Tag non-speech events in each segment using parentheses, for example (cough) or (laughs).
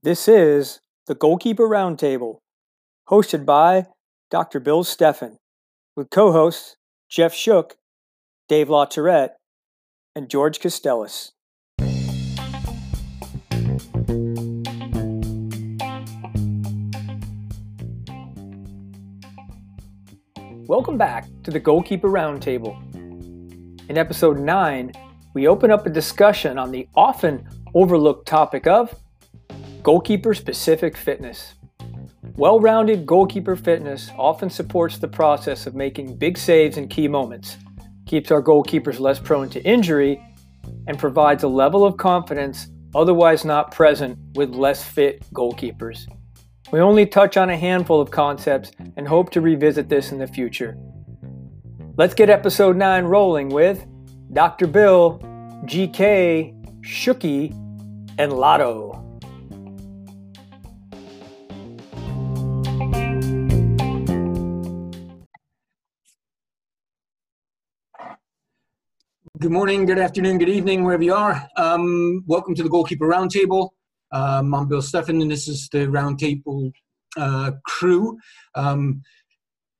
This is the Goalkeeper Roundtable, hosted by Dr. Bill Steffen, with co hosts Jeff Shook, Dave LaTourette, and George Kostelis. Welcome back to the Goalkeeper Roundtable. In episode 9, we open up a discussion on the often overlooked topic of goalkeeper specific fitness. Well rounded goalkeeper fitness often supports the process of making big saves in key moments, keeps our goalkeepers less prone to injury, and provides a level of confidence otherwise not present with less fit goalkeepers. We only touch on a handful of concepts and hope to revisit this in the future. Let's get episode 9 rolling with Dr. Bill, GK, Shooky, and Lotto. Good morning, good afternoon, good evening, wherever you are. Um, welcome to the Goalkeeper Roundtable. Um, I'm Bill Steffen, and this is the Roundtable uh, crew. Um,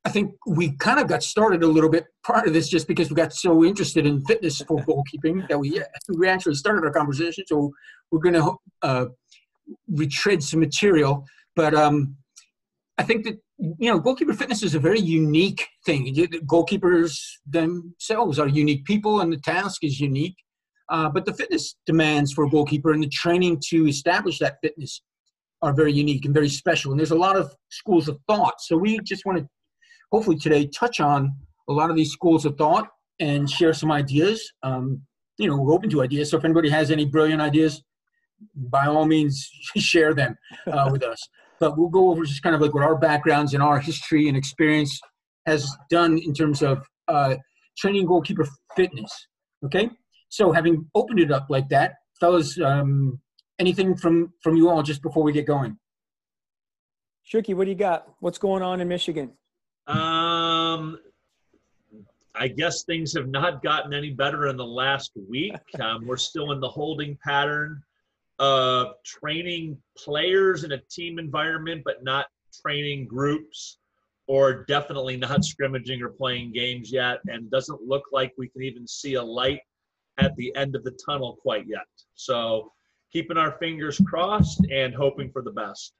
I think we kind of got started a little bit prior to this just because we got so interested in fitness for (laughs) goalkeeping that we we actually started our conversation. So we're going to uh, retread some material, but um, I think that you know goalkeeper fitness is a very unique thing. Goalkeepers themselves are unique people, and the task is unique. Uh, but the fitness demands for a goalkeeper and the training to establish that fitness are very unique and very special. And there's a lot of schools of thought. So we just want to hopefully today touch on a lot of these schools of thought and share some ideas. Um, you know, we're open to ideas. So if anybody has any brilliant ideas, by all means, (laughs) share them uh, with us. But we'll go over just kind of like what our backgrounds and our history and experience has done in terms of uh, training goalkeeper fitness. Okay. So having opened it up like that, fellas, um, anything from from you all just before we get going? Shooky, what do you got? What's going on in Michigan? Um, I guess things have not gotten any better in the last week. (laughs) Um, we're still in the holding pattern of training players in a team environment, but not training groups, or definitely not scrimmaging or playing games yet. And doesn't look like we can even see a light at the end of the tunnel quite yet. So, keeping our fingers crossed and hoping for the best.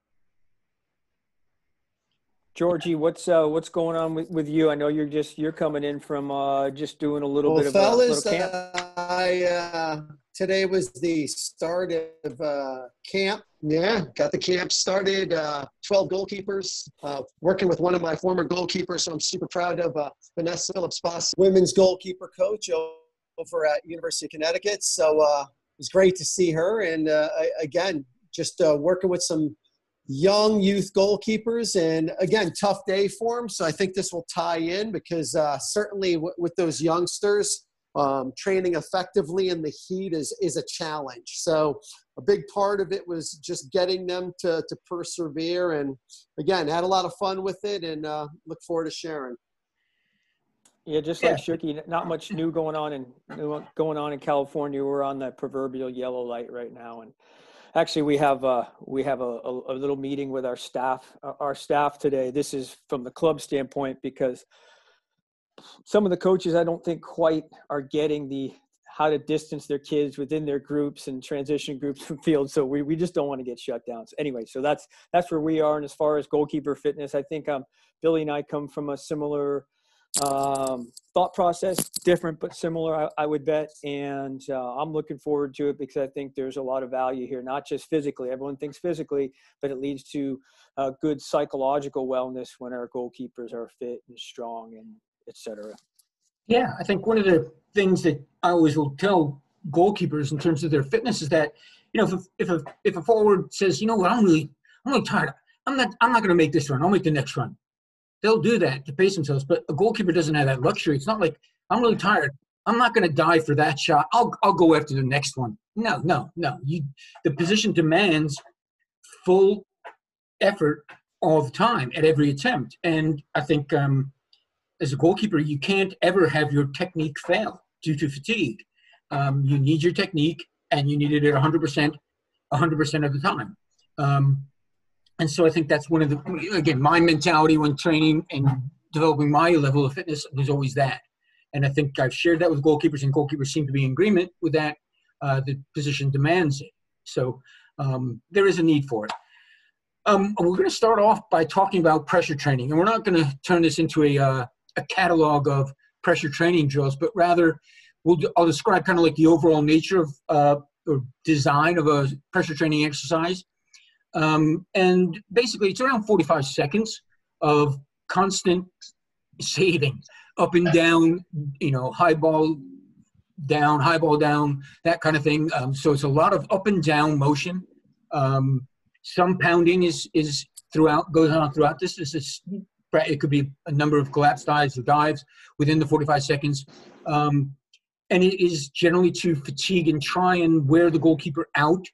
Georgie, what's uh, what's going on with, with you? I know you're just you're coming in from uh, just doing a little well, bit of fellas, a little camp. Uh, I uh, today was the start of uh, camp. Yeah, got the camp started. Uh, Twelve goalkeepers, uh, working with one of my former goalkeepers. So I'm super proud of uh, Vanessa Phillips Boss, women's goalkeeper coach over at University of Connecticut. So uh, it was great to see her, and uh, again, just uh, working with some young youth goalkeepers, and again, tough day for them. So I think this will tie in because certainly w- with those youngsters. Um, training effectively in the heat is is a challenge. So a big part of it was just getting them to to persevere, and again, had a lot of fun with it, and uh, look forward to sharing. Yeah, just like Shooky, not much new going on in new going on in California. We're on that proverbial yellow light right now, and actually we have uh, we have a, a, a little meeting with our staff uh, our staff today. This is from the club standpoint because some of the coaches I don't think quite are getting the how to distance their kids within their groups and transition groups from field. So we, we just don't want to get shut down. So anyway, so that's that's where we are. And as far as goalkeeper fitness, I think um, Billy and I come from a similar um, thought process different but similar I, I would bet and uh, i'm looking forward to it because i think there's a lot of value here not just physically everyone thinks physically but it leads to uh, good psychological wellness when our goalkeepers are fit and strong and etc yeah i think one of the things that i always will tell goalkeepers in terms of their fitness is that you know if a, if a, if a forward says you know what i'm really i'm really tired i'm not i'm not going to make this run i'll make the next run they'll do that to pace themselves. But a goalkeeper doesn't have that luxury. It's not like I'm really tired. I'm not going to die for that shot. I'll I'll go after the next one. No, no, no. You the position demands full effort all the time at every attempt. And I think um, as a goalkeeper, you can't ever have your technique fail due to fatigue. Um, you need your technique, and you need it at 100 percent, 100 percent of the time. Um, and so I think that's one of the, again, my mentality when training and developing my level of fitness was always that. And I think I've shared that with goalkeepers, and goalkeepers seem to be in agreement with that. Uh, the position demands it. So um, there is a need for it. Um, we're going to start off by talking about pressure training, and we're not going to turn this into a, uh, a catalog of pressure training drills, but rather we'll, I'll describe kind of like the overall nature of uh, or design of a pressure training exercise. Um, and basically, it's around 45 seconds of constant saving up and down, you know, high ball down, high ball down, that kind of thing. Um, so it's a lot of up and down motion. Um, some pounding is is throughout goes on throughout this. This is it could be a number of collapse dives or dives within the 45 seconds. Um, and it is generally to fatigue and try and wear the goalkeeper out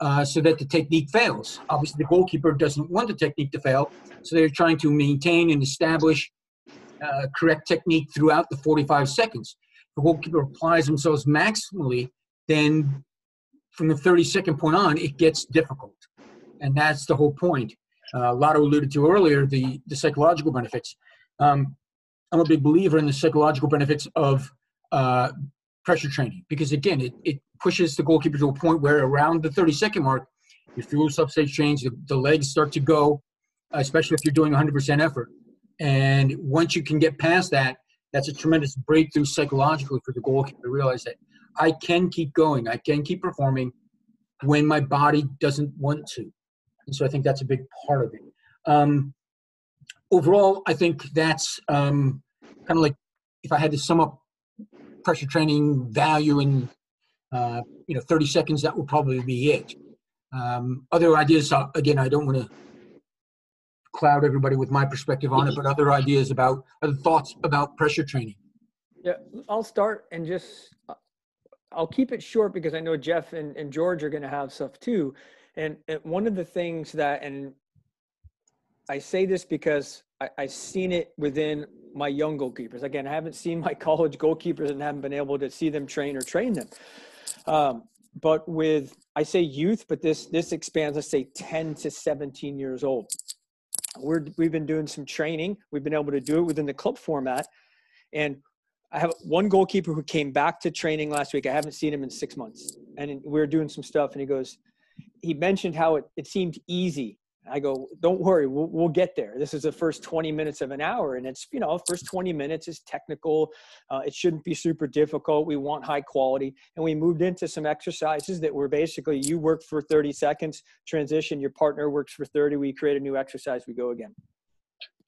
uh, so that the technique fails. Obviously, the goalkeeper doesn't want the technique to fail, so they're trying to maintain and establish uh, correct technique throughout the 45 seconds. If the goalkeeper applies themselves maximally, then from the 30 second point on, it gets difficult. And that's the whole point. Uh, Lotto alluded to earlier the, the psychological benefits. Um, I'm a big believer in the psychological benefits of uh, pressure training because again it, it pushes the goalkeeper to a point where around the 30 second mark your fuel substrate change the, the legs start to go especially if you're doing 100% effort and once you can get past that that's a tremendous breakthrough psychologically for the goalkeeper to realize that i can keep going i can keep performing when my body doesn't want to and so i think that's a big part of it. Um, overall i think that's um, kind of like if i had to sum up pressure training value in uh, you know 30 seconds that would probably be it. Um, other ideas uh, again i don't want to cloud everybody with my perspective on it but other ideas about other thoughts about pressure training. Yeah i'll start and just uh, i'll keep it short because i know jeff and, and george are going to have stuff too and, and one of the things that and i say this because I, i've seen it within my young goalkeepers. Again, I haven't seen (laughs) my college goalkeepers and haven't been able to see them train or train them. Um, but with I say youth, but this this expands. I say 10 to 17 years old. We're we've been doing some training. We've been able to do it within the club format, and I have one goalkeeper who came back to training last week. I haven't seen him in six months, and we are doing some stuff. And he goes, he mentioned how it, it seemed easy I go, don't worry, we'll, we'll get there. This is the first 20 minutes of an hour. And it's, you know, first 20 minutes is technical. Uh, it shouldn't be super difficult. We want high quality. And we moved into some exercises that were basically you work for 30 seconds, transition, your partner works for 30. We create a new exercise, we go again.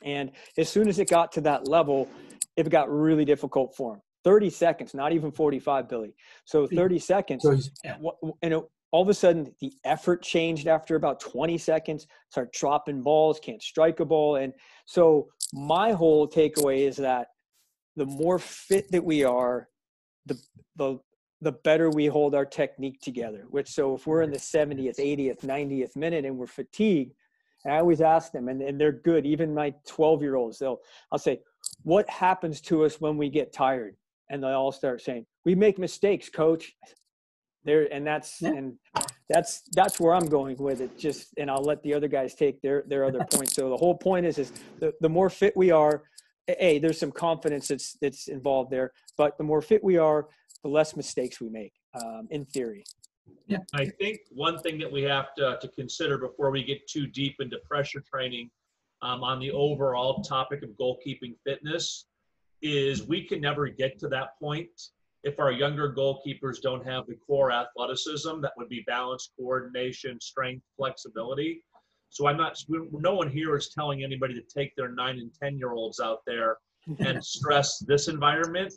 And as soon as it got to that level, it got really difficult for him. 30 seconds, not even 45, Billy. So 30 seconds. And it, all of a sudden the effort changed after about 20 seconds start dropping balls can't strike a ball. And so my whole takeaway is that the more fit that we are the the the better we hold our technique together which so if we're in the 70th 80th 90th minute and we're fatigued and i always ask them and, and they're good even my 12 year olds they'll i'll say what happens to us when we get tired? And they all start saying we make mistakes coach there and that's yeah. and that's that's where i'm going with it just and i'll let the other guys take their their other (laughs) points. So the whole point is is the, the more fit we are a there's some confidence that's that's involved there but the more fit we are the less mistakes we make um, in theory. Yeah. I think one thing that we have to, to consider before we get too deep into pressure training um, on the overall topic of goalkeeping fitness is we can never get to that point if our younger goalkeepers don't have the core athleticism that would be balance, coordination, strength, flexibility. So I'm not, no one here is telling anybody to take their nine and 10 year olds out there and (laughs) stress this environment.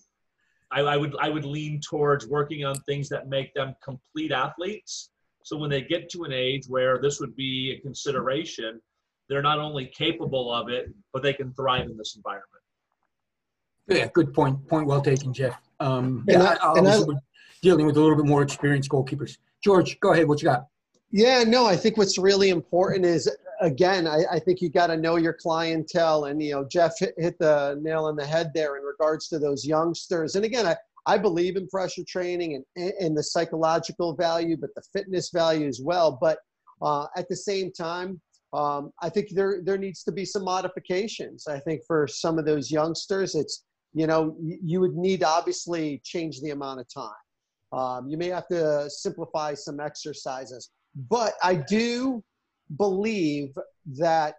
I, I, would, I would lean towards working on things that make them complete athletes. So when they get to an age where this would be a consideration, they're not only capable of it, but they can thrive in this environment. Yeah, good point. Point well taken, Jeff. Um, yeah, I, I, dealing with a little bit more experienced goalkeepers. George, go ahead. What you got? Yeah, no, I think what's really important is again, I, I think you got to know your clientele, and you know, Jeff hit, hit the nail on the head there in regards to those youngsters. And again, I, I believe in pressure training and and the psychological value, but the fitness value as well. But Uh, at the same time, um, I think there there needs to be some modifications. I think for some of those youngsters, it's you know you would need to obviously change the amount of time. Um, you may have to simplify some exercises, but I do believe that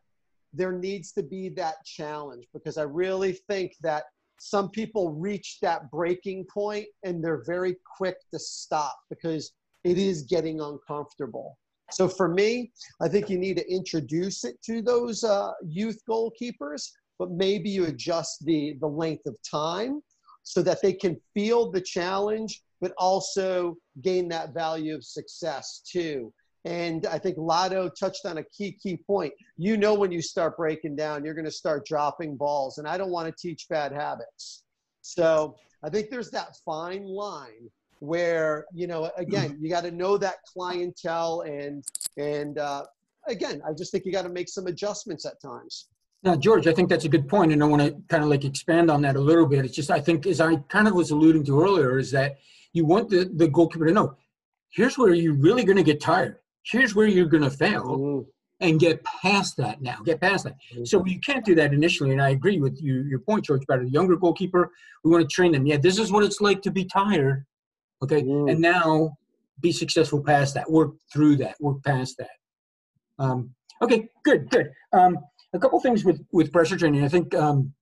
there needs to be that challenge because I really think that some people reach that breaking point and they're very quick to stop because it is getting uncomfortable. So for me, I think you need to introduce it to those uh, youth goalkeepers, but maybe you adjust the, the length of time so that they can feel the challenge, but also gain that value of success too. And I think Lotto touched on a key, key point. You know, when you start breaking down, you're going to start dropping balls. And I don't want to teach bad habits. So I think there's that fine line where, you know, again, you got to know that clientele. And, and uh, again, I just think you got to make some adjustments at times. Now, George, I think that's a good point, and I want to kind of like expand on that a little bit. It's just I think, as I kind of was alluding to earlier, is that you want the, the goalkeeper to know here's where you're really going to get tired here's where you're going to fail mm-hmm. and get past that now get past that mm-hmm. so you can't do that initially and i agree with you your point george about a younger goalkeeper we want to train them yeah this is what it's like to be tired okay mm-hmm. and now be successful past that work through that work past that um, okay good good um, a couple things with with pressure training i think um,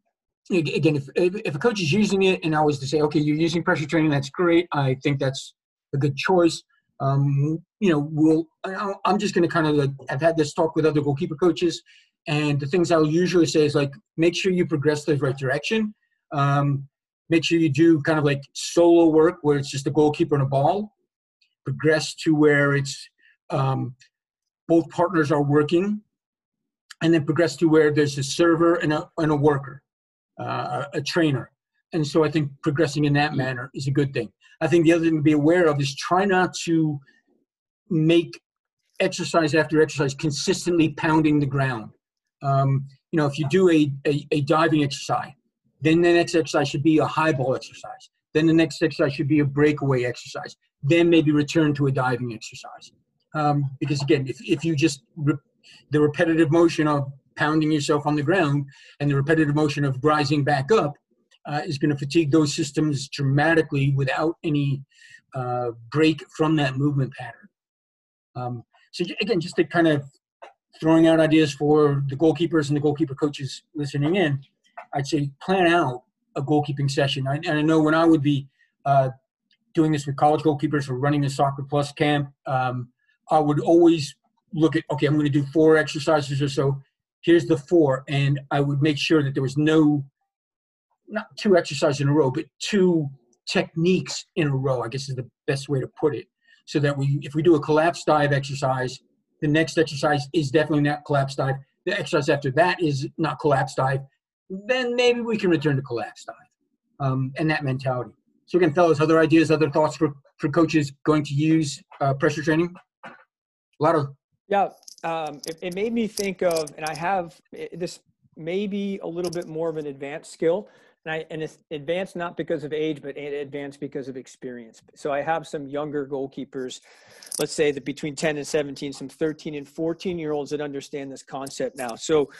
again if, if a coach is using it and i was to say okay you're using pressure training that's great i think that's a good choice um, you know, we'll, I'm just going to kind of like, I've had this talk with other goalkeeper coaches, and the things I'll usually say is like, make sure you progress the right direction. Um, make sure you do kind of like solo work where it's just a goalkeeper and a ball. Progress to where it's um, both partners are working, and then progress to where there's a server and a, and a worker, uh, a trainer. And so I think progressing in that manner is a good thing. I think the other thing to be aware of is try not to make exercise after exercise consistently pounding the ground. Um, you know, if you do a, a, a, diving exercise, then the next exercise should be a high ball exercise. Then the next exercise should be a breakaway exercise. Then maybe return to a diving exercise. Um, because again, if, if you just re- the repetitive motion of pounding yourself on the ground and the repetitive motion of rising back up uh, is going to fatigue those systems dramatically without any uh, break from that movement pattern. Um, so again, just to kind of throwing out ideas for the goalkeepers and the goalkeeper coaches listening in, I'd say plan out a goalkeeping session. I, and I know when I would be uh, doing this with college goalkeepers or running the Soccer Plus camp, um, I would always look at, okay, I'm going to do four exercises or so. Here's the four. And I would make sure that there was no, not two exercises in a row, but two techniques in a row, I guess is the best way to put it so that we, if we do a collapse dive exercise, the next exercise is definitely not collapse dive. The exercise after that is not collapse dive. Then maybe we can return to collapse dive um, and that mentality. So again, fellas, other ideas, other thoughts for, for coaches going to use uh, pressure training? A lot of. Yeah, um, it, it, made me think of, and I have this maybe a little bit more of an advanced skill and I and it's advanced not because of age, but advanced because of experience. So I have some younger goalkeepers, let's say that between 10 and 17, some 13 and 14 year olds that understand this concept now. So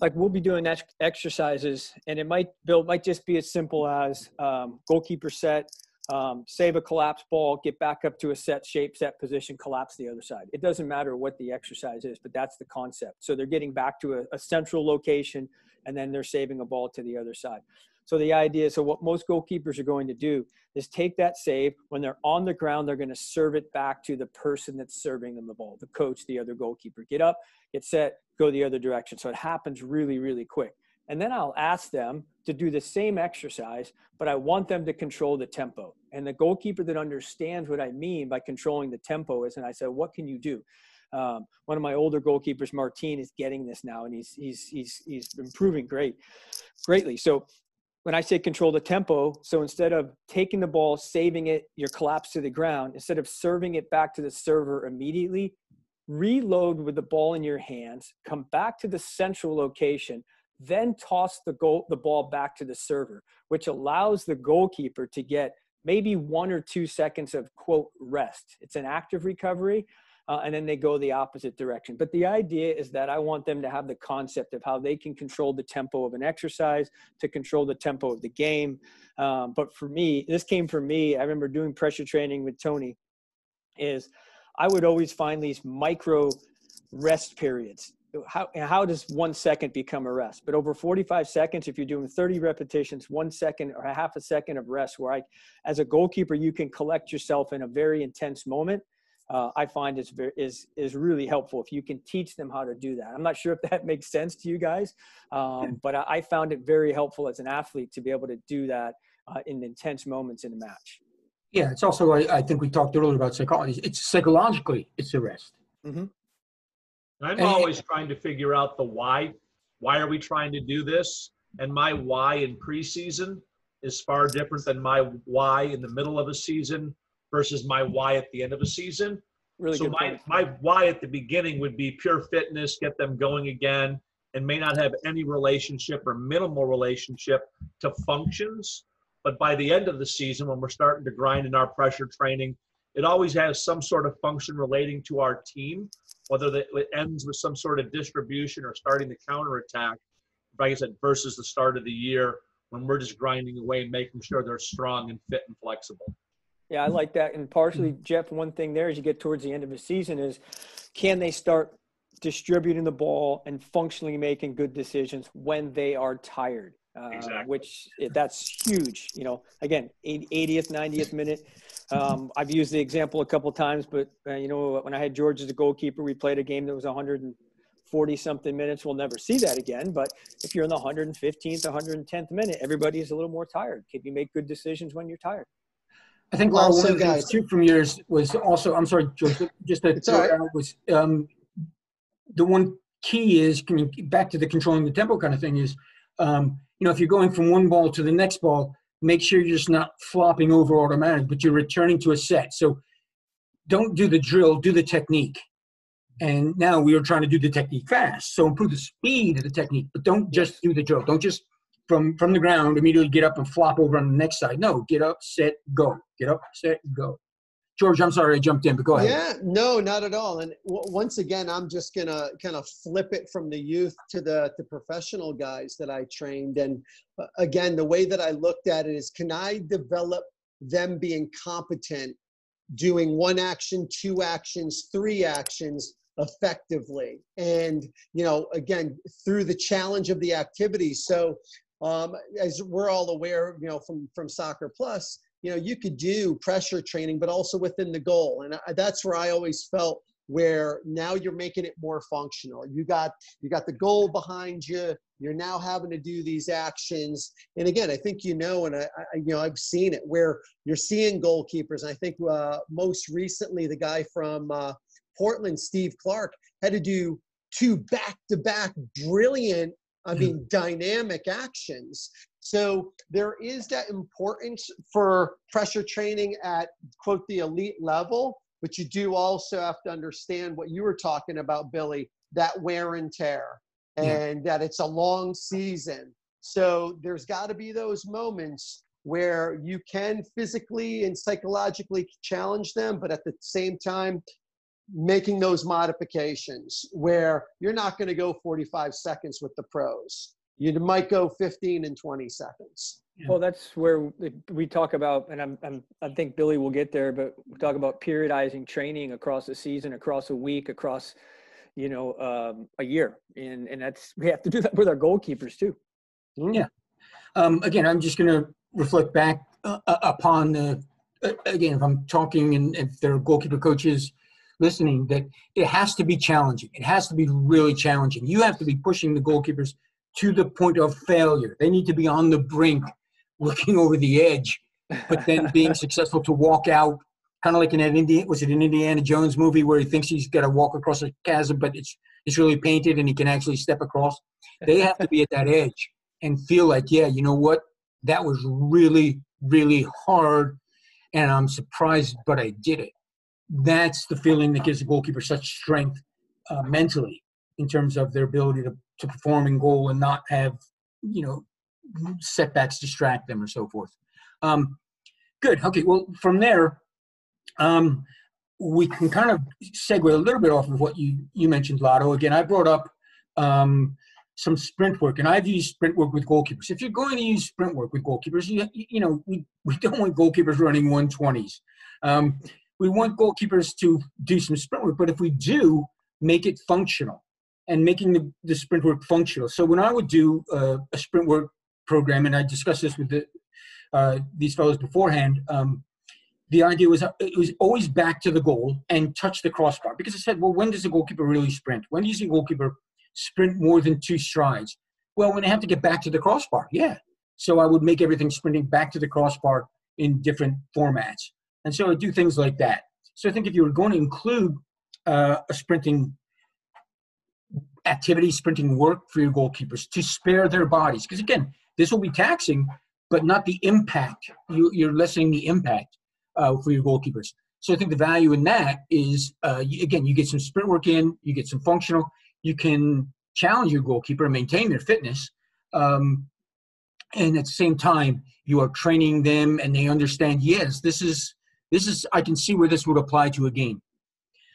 like we'll be doing ex- exercises and it might build might just be as simple as um, goalkeeper set um, save a collapse ball get back up to a set shape set position collapse the other side it doesn't matter what the exercise is but that's the concept so they're getting back to a, a central location and then they're saving a ball to the other side so the idea, so what most goalkeepers are going to do is take that save. When they're on the ground, they're going to serve it back to the person that's serving them the ball, the coach, the other goalkeeper. Get up, get set, go the other direction. So it happens really, really quick. And then I'll ask them to do the same exercise, but I want them to control the tempo. And the goalkeeper that understands what I mean by controlling the tempo is, and I said, what can you do? Um, one of my older goalkeepers, Martin, is getting this now, and he's he's he's he's improving great, greatly. So when I say control the tempo, so instead of taking the ball, saving it, you're collapsed to the ground, instead of serving it back to the server immediately, reload with the ball in your hands, come back to the central location, then toss the goal the ball back to the server, which allows the goalkeeper to get maybe one or two seconds of quote rest. It's an active recovery, uh, and then they go the opposite direction. But the idea is that I want them to have the concept of how they can control the tempo of an exercise, to control the tempo of the game. Um, but for me, this came from me. I remember doing pressure training with Tony. Is I would always find these micro rest periods. How, how does one second become a rest? But over 45 seconds, if you're doing 30 repetitions, one second or a half a second of rest, where I, as a goalkeeper, you can collect yourself in a very intense moment uh, I find is is is really helpful if you can teach them how to do that. I'm not sure if that (laughs) makes sense to you guys, um, but I, I, found it very helpful as an athlete to be able to do that uh, in intense moments in a match. Yeah, it's also I, I, think we talked earlier about psychology. It's psychologically it's a rest. Mm-hmm. I'm and always it, trying to figure out the why. Why are we trying to do this? And my why in preseason is far different than my why in the middle of a season versus my why at the end of a season. Really so my, my why at the beginning would be pure fitness, get them going again, and may not have any relationship or minimal relationship to functions. But by the end of the season, when we're starting to grind in our pressure training, it always has some sort of function relating to our team, whether it ends with some sort of distribution or starting the counterattack, like I said, versus the start of the year when we're just grinding away and making sure they're strong and fit and flexible. Yeah, I like that. And partially, mm-hmm. Jeff, one thing there as you get towards the end of the season is can they start distributing the ball and functionally making good decisions when they are tired? Uh, exactly. Which that's huge. You know, again, 80th, 90th minute. Um, I've used the example a couple times, but uh, you know, when I had George as a goalkeeper, we played a game that was 140 something minutes. We'll never see that again. But if you're in the 115th, 110th minute, everybody is a little more tired. Can you make good decisions when you're tired? I think well, one of the things too from yours was also. I'm sorry, George, just that right. was um, the one key is can you, back to the controlling the tempo kind of thing is um, you know if you're going from one ball to the next ball, make sure you're just not flopping over automatic, but you're returning to a set. So don't do the drill, do the technique. And now we are trying to do the technique fast. So improve the speed of the technique, but don't just do the drill. Don't just from from the ground immediately get up and flop over on the next side. No, get up, set, go. Get up, set, go. George, I'm sorry I jumped in, but go ahead. Yeah, no, not at all. And w- once again, I'm just gonna kind of flip it from the youth to the the professional guys that I trained. And uh, again, the way that I looked at it is, can I develop them being competent, doing one action, two actions, three actions effectively, and you know, again, through the challenge of the activity. So um, as we're all aware, you know, from from Soccer Plus, you know, you could do pressure training, but also within the goal, and I, that's where I always felt where now you're making it more functional. You got you got the goal behind you. You're now having to do these actions, and again, I think you know, and I, I you know, I've seen it where you're seeing goalkeepers. And I think uh, most recently, the guy from uh, Portland, Steve Clark, had to do two back-to-back brilliant I mean, mm. dynamic actions. So there is that importance for pressure training at quote the elite level, but you do also have to understand what you were talking about, Billy, that wear and tear, and yeah. that it's a long season. So there's got to be those moments where you can physically and psychologically challenge them, but at the same time, making those modifications where you're not going to go 45 seconds with the pros. You might go 15 and 20 seconds. Well, that's where we talk about, and I'm, I'm, i think Billy will get there, but we talk about periodizing training across a season, across a week, across, you know, um, a year, and and that's we have to do that with our goalkeepers too. Mm. Yeah. Um, again, I'm just going to reflect back uh, uh, upon the uh, again, if I'm talking and if there are goalkeeper coaches listening that it has to be challenging. It has to be really challenging. You have to be pushing the goalkeepers to the point of failure. They need to be on the brink, looking over the edge, but then (laughs) being successful to walk out, kind of like in an Indiana, was it an Indiana Jones movie where he thinks he's got to walk across a chasm, but it's it's really painted and he can actually step across. They have to be at that edge and feel like, yeah, you know what, that was really really hard, and I'm surprised, but I did it that's the feeling that gives the goalkeeper such strength uh, mentally in terms of their ability to, to perform in goal and not have you know setbacks distract them or so forth um, good okay well from there um, we can kind of segue a little bit off of what you, you mentioned, Lotto. Again, I brought up um, some sprint work, and I've used sprint work with goalkeepers. If you're going to use sprint work with goalkeepers, you, you know, we, (laughs) we don't want goalkeepers running 120s. Um, we want goalkeepers to do some sprint work, but if we do, make it functional and making the, the sprint work functional. So when I would do uh, a sprint work program, and I discussed this with the, uh, these fellows beforehand, um, the idea was uh, it was always back to the goal and touch the crossbar because I said, well, when does a goalkeeper really sprint? When does a goalkeeper sprint more than two strides? Well, when they have to get back to the crossbar, yeah. So I would make everything sprinting back to the crossbar in different formats. And so I do things like that. So I think if you were going to include uh, a sprinting activity, sprinting work for your goalkeepers to spare their bodies, because again, this will be taxing, but not the impact. You, you're lessening the impact uh, for your goalkeepers. So I think the value in that is, uh, again, you get some sprint work in, you get some functional, you can challenge your goalkeeper and maintain their fitness. Um, and at the same time, you are training them and they understand, yes, this is, this is, I can see where this would apply to a game.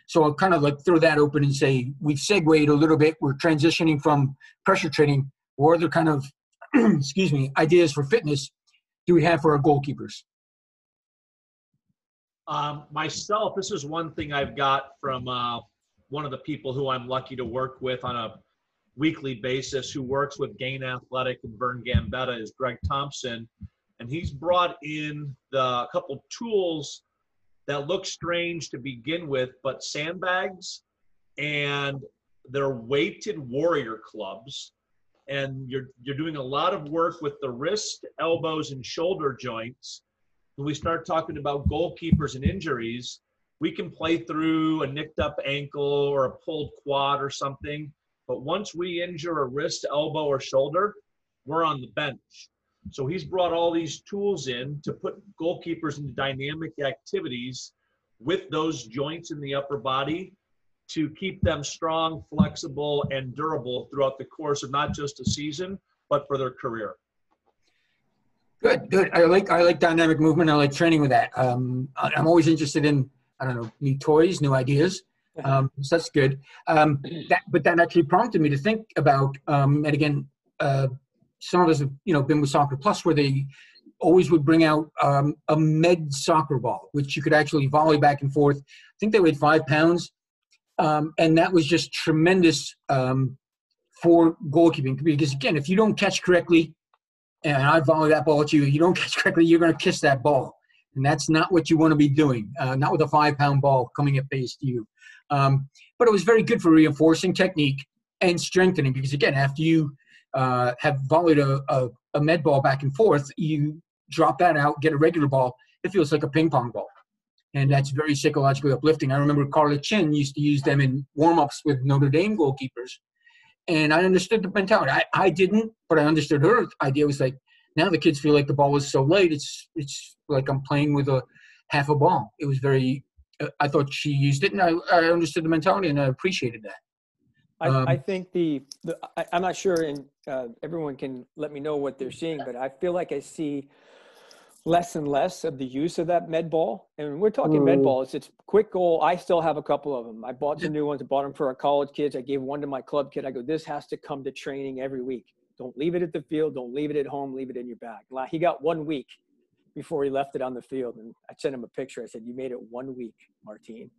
So I'll kind of like throw that open and say, we've segued a little bit. We're transitioning from pressure training. What other kind of, (clears throat) excuse me, ideas for fitness do we have for our goalkeepers? Um, myself, this is one thing I've got from uh, one of the people who I'm lucky to work with on a weekly basis who works with Gain Athletic and Vern Gambetta is Greg Thompson. And he's brought in the a couple tools that look strange to begin with, but sandbags and they're weighted warrior clubs. And you're you're doing a lot of work with the wrist, elbows, and shoulder joints when we start talking about goalkeepers and injuries, we can play through a nicked up ankle or a pulled quad or something. But once we injure a wrist, elbow, or shoulder, we're on the bench. So he's brought all these tools in to put goalkeepers into dynamic activities with those joints in the upper body to keep them strong, flexible, and durable throughout the course of not just a season, but for their career. Good, good. I like I like dynamic movement. I like training with that. Um, I'm always interested in I don't know new toys, new ideas. Um, so that's good. Um, that, but that actually prompted me to think about. Um, and again, uh, some of us have you know been with Soccer Plus, where they always would bring out um, a med soccer ball, which you could actually volley back and forth. I think they weighed five pounds, um, and that was just tremendous um, for goalkeeping. Because again, if you don't catch correctly, and I volley that ball at you, you don't catch correctly, you're going to kiss that ball. And that's not what you want to be doing, uh, not with a five pound ball coming at base to you. Um, but it was very good for reinforcing technique and strengthening because, again, after you uh, have volleyed a, a, a, med ball back and forth, you drop that out, get a regular ball, it feels like a ping pong ball. And that's very psychologically uplifting. I remember Carla Chin used to use them in warm ups with Notre Dame goalkeepers and I understood the mentality. I, I didn't, but I understood her idea. Was like now the kids feel like the ball is so light. It's it's like I'm playing with a half a ball. It was very. Uh, I thought she used it, and I, I understood the mentality, and I appreciated that. I, um, I think the, the I, am not sure, and uh, everyone can let me know what they're seeing, but I feel like I see less and less of the use of that med ball. And we're talking mm. med balls. It's quick goal. I still have a couple of them. I bought some new ones. I bought them for our college kids. I gave one to my club kid. I go, this has to come to training every week. Don't leave it at the field. Don't leave it at home. Leave it in your bag. He got one week before he left it on the field. And I sent him a picture. I said, you made it one week, Martine.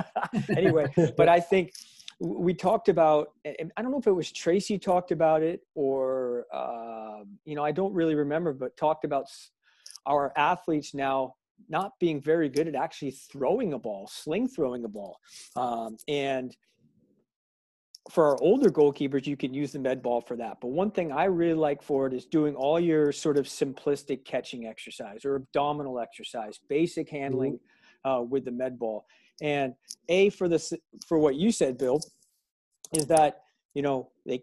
(laughs) anyway, but I think we talked about, and I don't know if it was Tracy talked about it or, uh, you know, I don't really remember, but talked about our athletes now not being very good at actually throwing a ball, sling throwing a ball. Um, and for our older goalkeepers, you can use the med ball for that. But one thing I really like for it is doing all your sort of simplistic catching exercise or abdominal exercise, basic handling mm-hmm. uh, with the med ball. And a for this for what you said, Bill, is that you know they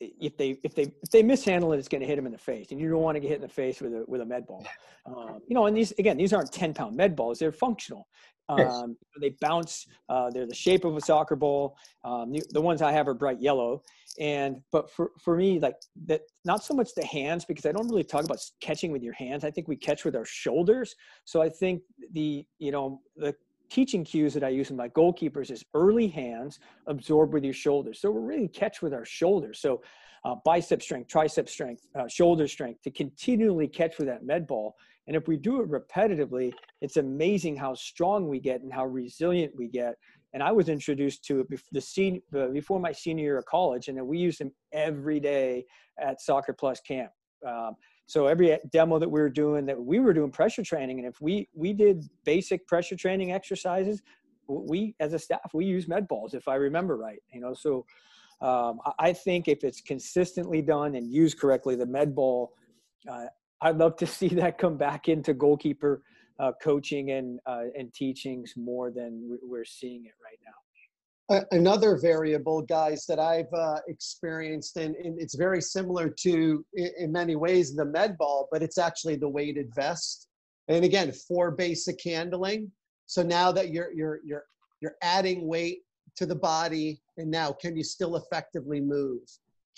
if they if they if they mishandle it, it's going to hit them in the face, and you don't want to get hit in the face with a with a med ball. (laughs) Um, you know, and these again, these aren't ten pound med balls; they're functional. Um, yes. They bounce. Uh, they're the shape of a soccer ball. Um, the, the, ones I have are bright yellow. And but for for me, like that, not so much the hands because I don't really talk about catching with your hands. I think we catch with our shoulders. So I think the you know the teaching cues that I use with my goalkeepers is early hands, absorb with your shoulders. So we're really catch with our shoulders. So uh, bicep strength, tricep strength, uh, shoulder strength to continually catch with that med ball. And if we do it repetitively, it's amazing how strong we get and how resilient we get. And I was introduced to it before, the senior, before my senior year of college, and we used them every day at Soccer Plus camp. Um, so every demo that we were doing, that we were doing pressure training, and if we we did basic pressure training exercises, we as a staff we use med balls if I remember right. You know, so um, I think if it's consistently done and used correctly, the med ball, uh, I'd love to (laughs) see that come back into goalkeeper uh, coaching and uh, and teachings more than we're seeing it right now another variable, guys, that I've uh, experienced, and, and, it's very similar to, in, many ways, the med ball, but it's actually the weighted vest. And again, for basic handling. So now that you're you're you're you're adding weight to the body, and now can you still effectively move?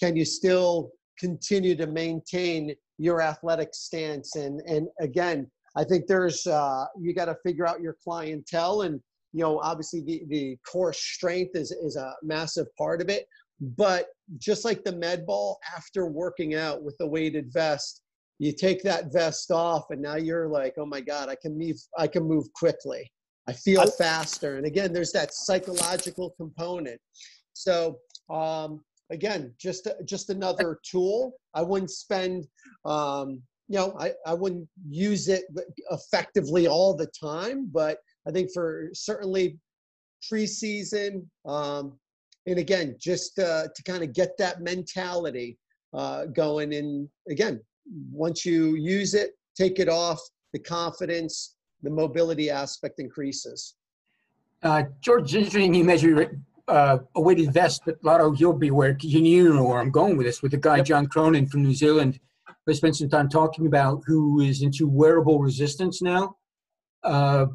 Can you still continue to maintain your athletic stance? And and again, I think there's uh, you got to figure out your clientele and you know, obviously the, the core strength is, is a massive part of it. But just like the med ball, after working out with the weighted vest, you take that vest off and now you're like, oh my God, I can move, I can move quickly. I feel faster. And again, there's that psychological component. So um, again, just just another tool. I wouldn't spend um, you know, I, I wouldn't use it effectively all the time, but I think for certainly preseason, um, and again, just uh, to kind of get that mentality uh, going. And again, once you use it, take it off, the confidence, the mobility aspect increases. Uh, George, interesting you measure uh, a weighted vest, but Lotto, you'll be aware, you know where I'm going with this, with the guy, yep. John Cronin from New Zealand. I spent some time talking about who is into wearable resistance now. Uh,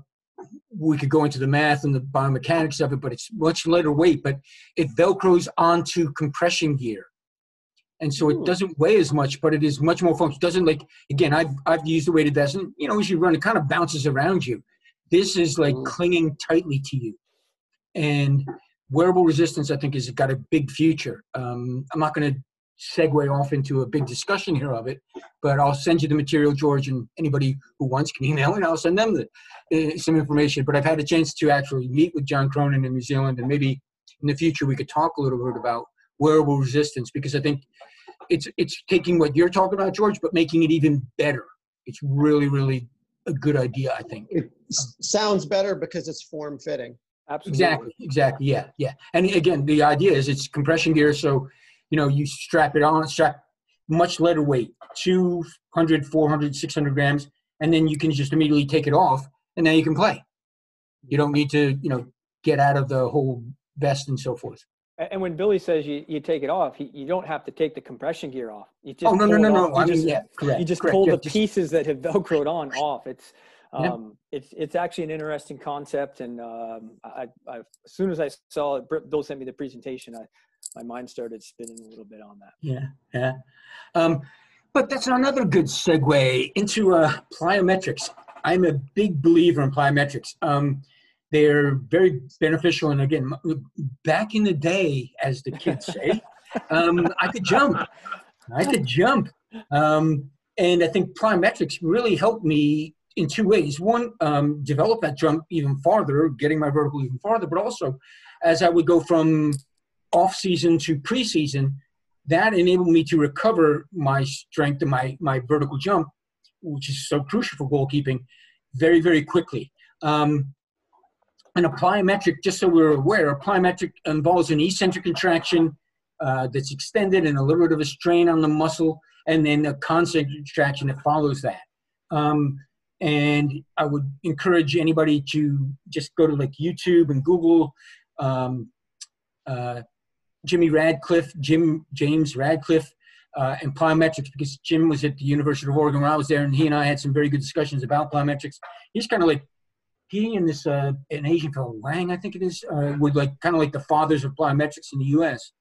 we could go into the math and the biomechanics of it, but it's much lighter weight, but it velcros onto compression gear. And so it doesn't weigh as much, but it is much more functional. It doesn't like again, I've I've used the weighted vest and you know, as you run, it kind of bounces around you. This is like clinging tightly to you. And wearable resistance, I think, has got a big future. Um, I'm not going to segue off into a big discussion here of it, but I'll send you the material, George, and anybody who wants can email and I'll send them the, uh, some information. But I've had a chance to actually meet with John Cronin in New Zealand, and maybe in the future we could talk a little bit about wearable resistance because I think it's it's taking what you're talking about, George, but making it even better. It's really, really a good idea, I think. It sounds better because it's form fitting. Absolutely. Exactly. Exactly. Yeah. Yeah. And again, the idea is it's compression gear, so you know, you strap it on, strap much lighter weight, 200, 400, 600 grams, and then you can just immediately take it off, and now you can play. You don't need to, you know, get out of the whole vest and so forth. And when Billy says you, you take it off, he, you don't have to take the compression gear off. You just oh no no no no! I just, mean, yeah, correct. You just correct. pull yeah, the just, pieces that have velcroed on off. It's um, yeah. it's it's actually an interesting concept, and um, I, I, as soon as I saw it, Bill sent me the presentation. I my mind started spinning a little bit on that. Yeah, yeah. Um, but that's another good segue into uh, plyometrics. I'm a big believer in plyometrics. Um, they're very beneficial, and again, back in the day, as the kids say, (laughs) um, I could jump. I could jump, um, and I think plyometrics really helped me in two ways. One, um, develop that jump even farther, getting my vertical even farther, but also as I would go from off season to preseason, that enabled me to recover my strength and my, my vertical jump, which is so crucial for goalkeeping, very, very quickly. Um, and a plyometric, just so we're aware, a plyometric involves an eccentric contraction uh, that's extended and a little bit of a strain on the muscle, and then a concentric contraction that follows that. Um, and I would encourage anybody to just go to like YouTube and Google um, uh, Jimmy Radcliffe, Jim James Radcliffe, uh, and plyometrics because Jim was at the University of Oregon when I was there, and he and I had some very good discussions about plyometrics. He's kind of like he and this uh, an Asian fellow Wang, I think it is, uh, were like kind of like the fathers of plyometrics in the U.S.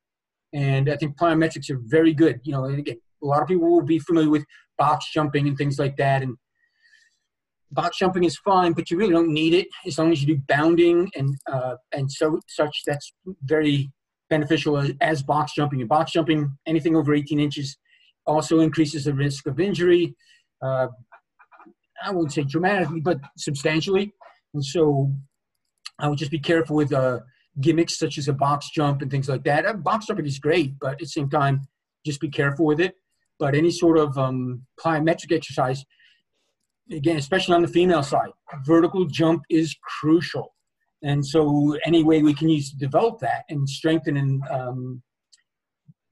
And I think plyometrics are very good. You know, and again, a lot of people will be familiar with box jumping and things like that, and box jumping is fine, but you really don't need it as long as you do bounding and uh, and so such. That's very beneficial as, box jumping. And box jumping, anything over 18 inches, also increases the risk of injury. Uh, I wouldn't say dramatically, but substantially. And so I would just be careful with uh, gimmicks such as a box jump and things like that. Uh, box jumping is great, but at the same time, just be careful with it. But any sort of um, plyometric exercise, again, especially on the female side, vertical jump is crucial. And so, any way we can use to develop that and strengthen and um,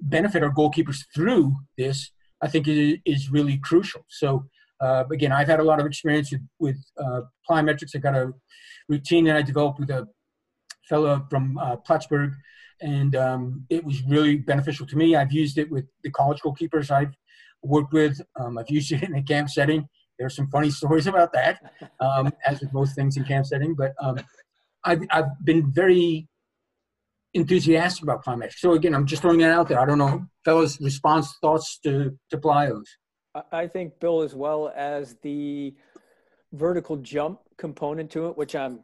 benefit our goalkeepers through this, I think is, really crucial. So, uh, again, I've had a lot of experience with, with uh, plyometrics. I got a routine that I developed with a fellow from uh, Plattsburgh, and um, it was really beneficial to me. I've used it with the college goalkeepers I've worked with. Um, I've used it in a camp setting. There are some funny (laughs) stories about that, um, as with most things in camp setting. But um, I've, I've been very enthusiastic about plyometrics. So again, I'm just throwing that out there. I don't know, fellas, response thoughts to to plyos. I think Bill, as well as the vertical jump component to it, which I'm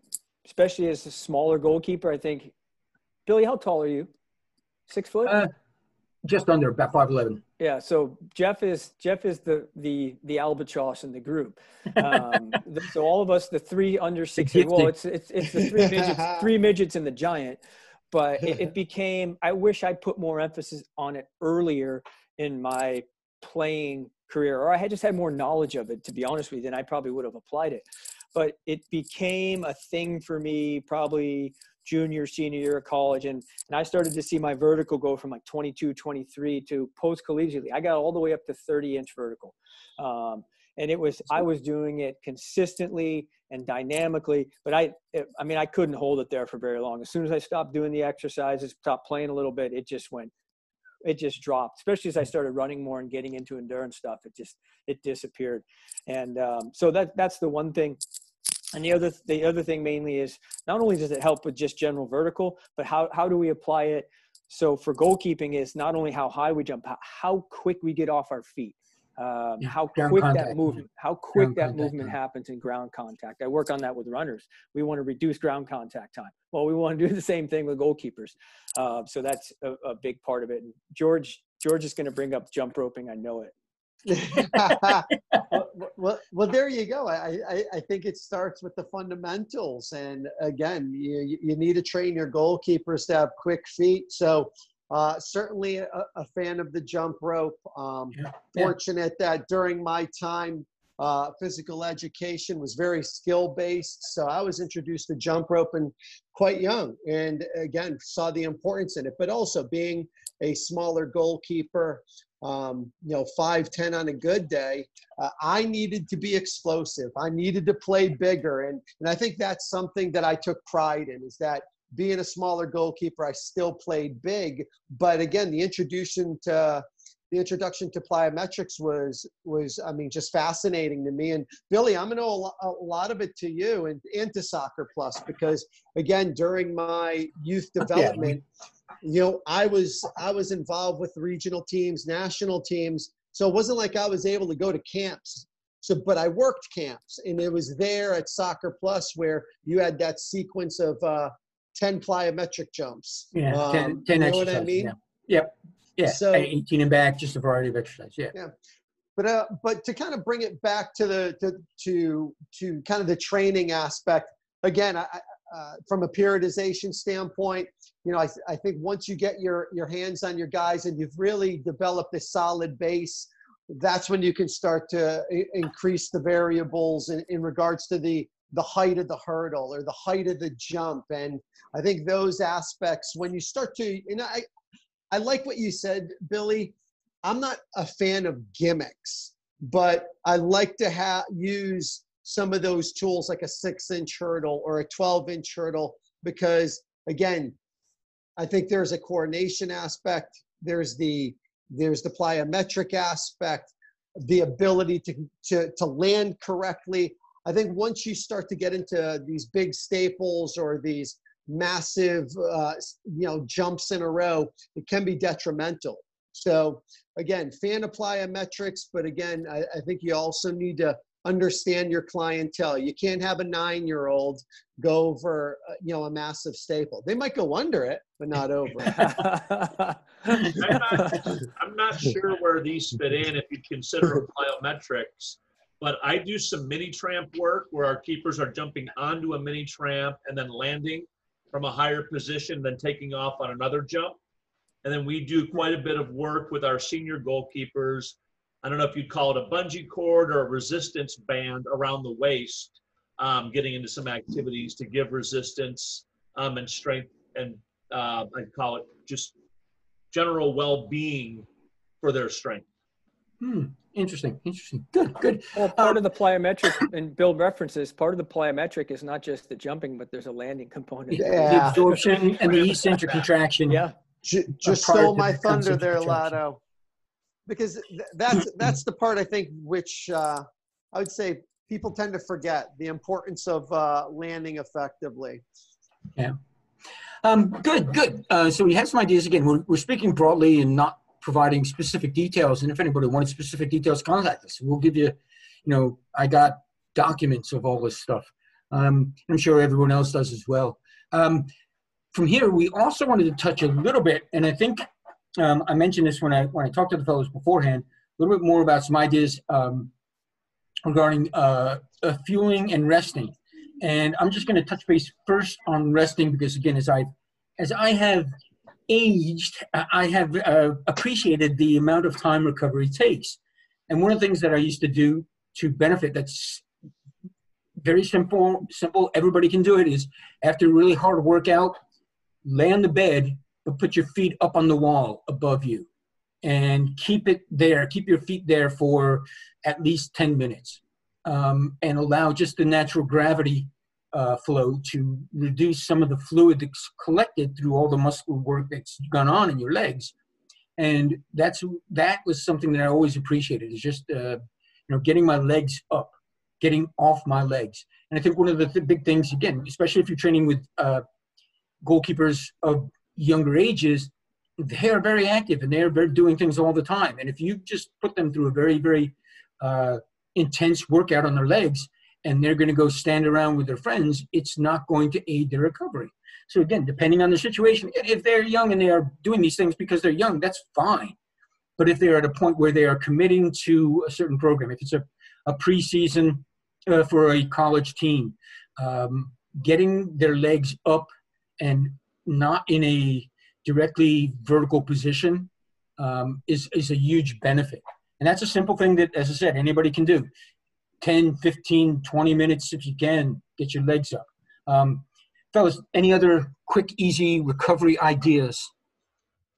especially as a smaller goalkeeper. I think, Billy, how tall are you? Six foot? Uh, just under about five eleven. Yeah. So Jeff is Jeff is the the the albatross in the group. Um, so all of us, the three under six. Well, it's it's it's the three midgets, three midgets and the giant. But it, it became. I wish I put more emphasis on it earlier in my playing career, or I had just had more knowledge of it. To be honest with you, then I probably would have applied it but it became a thing for me probably junior senior year of college and, and i started to see my vertical go from like 22 23 to post collegiately i got all the way up to 30 inch vertical. Um, and it was i was doing it consistently and dynamically but i it, i mean i couldn't hold it there for very long. As soon as i stopped doing the exercises stopped playing a little bit it just went it just dropped. Especially as i started running more and getting into endurance stuff it just it disappeared. And um, so that that's the one thing and the other the other thing mainly is not only does it help with just general vertical, but how how do we apply it? So for goalkeeping is not only how high we jump, how quick we get off our feet, um, yeah, how quick that movement, how quick ground that movement happens in ground contact. I work on that with runners. We want to reduce ground contact time. Well, we want to (laughs) do the same thing with goalkeepers. Uh, so that's a, a, big part of it. And George George is going to bring up jump roping. I know it (laughs) well, well, well, there you go. I, I, I, think it starts with the fundamentals. And again, you, you need to train your goalkeepers to have quick feet. So, uh, certainly a, a, fan of the jump rope. Um, yeah. Fortunate that during my time, uh, physical education was very skill based. So I was introduced to jump rope and quite young. And again, saw the importance in it, but also being a smaller goalkeeper, um, you know, 5'10 on a good day, uh, I needed to be explosive. I needed to play bigger. And, and I think that's something that I took pride in is that being a smaller goalkeeper, I still played big. But again, the introduction to the introduction to plyometrics was was I mean just fascinating to me. And Billy, I'm gonna owe a lot of it to you and, and to Soccer Plus because again during my youth development. Yeah you know, I was I was involved with regional teams, national teams. So it wasn't like I was able to go to camps. So, but I worked camps, and it was there at Soccer Plus where you had that sequence of uh, ten plyometric jumps. Yeah, um, 10, 10 you know what I mean? Yeah. Yep. Yeah. So 18 and back, just a variety of exercise. Yeah. Yeah. But uh, but to kind of bring it back to the to to to kind of the training aspect again, I, uh, from a periodization standpoint, you know, I, th- I think once you get your your hands on your guys and you've really developed a solid base, that's when you can start to I- increase the variables in, in regards to the the height of the hurdle or the height of the jump. And I think those aspects, when you start to, you know, I I like what you said, Billy. I'm not a fan of gimmicks, but I like to have use some of those tools like a six inch hurdle or a 12 inch hurdle because again i think there's a coordination aspect there's the there's the plyometric aspect the ability to, to to land correctly. I think once you start to get into these big staples or these massive uh, you know jumps in a row it can be detrimental. So again fan of plyometrics but again I, I think you also need to understand your clientele. You can't have a nine-year-old go over, uh, you know, a massive staple. They might go under it, but not over. (laughs) I'm not, I'm not sure where these fit in if you consider plyometrics, but I do some mini tramp work where our keepers are jumping onto a mini tramp and then landing from a higher position, then taking off on another jump. And then we do quite a bit of work with our senior goalkeepers. I don't know if you'd call it a bungee cord or a resistance band around the waist, um, getting into some activities to give resistance um, and strength and uh, I'd call it just general well-being for their strength. Hmm. Interesting. Interesting. Good. Good. Well, part of the plyometric, and Bill references, part of the plyometric is not just the jumping, but there's a landing component. The Yeah. absorption and the eccentric contraction. Yeah. Ju- Just prior stole my thunder there, of contraction. Lotto. Because th- (clears throat) that's that's the part I think which uh, I would say people tend to forget the importance of uh, landing effectively. Yeah. Um, good, good. Uh, so we have some ideas again. We're, we're speaking broadly and not providing specific details. And if anybody wanted specific details, contact us. We'll give you, you know, I got documents of all this stuff. Um, I'm sure everyone else does as well. Um, from here, we also wanted to touch a little bit, and I think um, I mentioned this when I when I talked to the fellows beforehand, a little bit more about some ideas um, regarding uh, uh, fueling and resting. And I'm just going to touch base first on resting because, again, as I as I have aged, I I have uh, appreciated the amount of time recovery takes. And one of the things that I used to do to benefit that's very simple, simple, everybody can do it is after a really hard workout, lay on the bed, but put your feet up on the wall above you and keep it there, keep your feet there for at least 10 minutes um, and allow just the natural gravity uh, flow to reduce some of the fluid that's collected through all the muscle work that's gone on in your legs. And that's that was something that I always appreciated is just uh, you know getting my legs up, getting off my legs. And I think one of the th- big things again, especially if you're training with uh, goalkeepers of younger ages, they are very active and they're, doing things all the time. And if you just put them through a very very uh, intense workout on their legs, and they're going to go stand around with their friends, it's not going to aid their recovery. So again, depending on the situation, if they're young and they are doing these things because they're young, that's fine. But if they're at a point where they are committing to a certain program, if it's a, a preseason uh, for a college team, um, getting their legs up and not in a directly vertical position um, is, is a huge benefit. And that's a simple thing that, as I said, anybody can do. 10, 15, 20 minutes if you can, get your legs up. Um, fellas, any other quick, easy recovery ideas?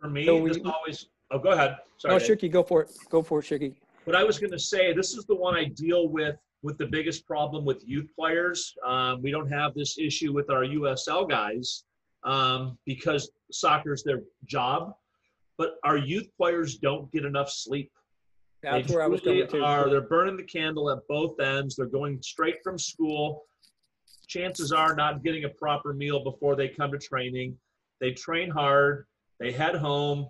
For me, So we- always, oh, go ahead. Sorry. No, Dave. Shirky, go for it. Go for it, Shirky. But I was going to say, this is the one I deal with with the biggest problem with youth players. Um, we don't have this issue with our USL guys um, because soccer is their job, but our youth players don't get enough sleep. That's they where I was going to. Are they're burning the candle at both ends? They're going straight from school. Chances are not getting a proper meal before they come to training. They train hard. They head home.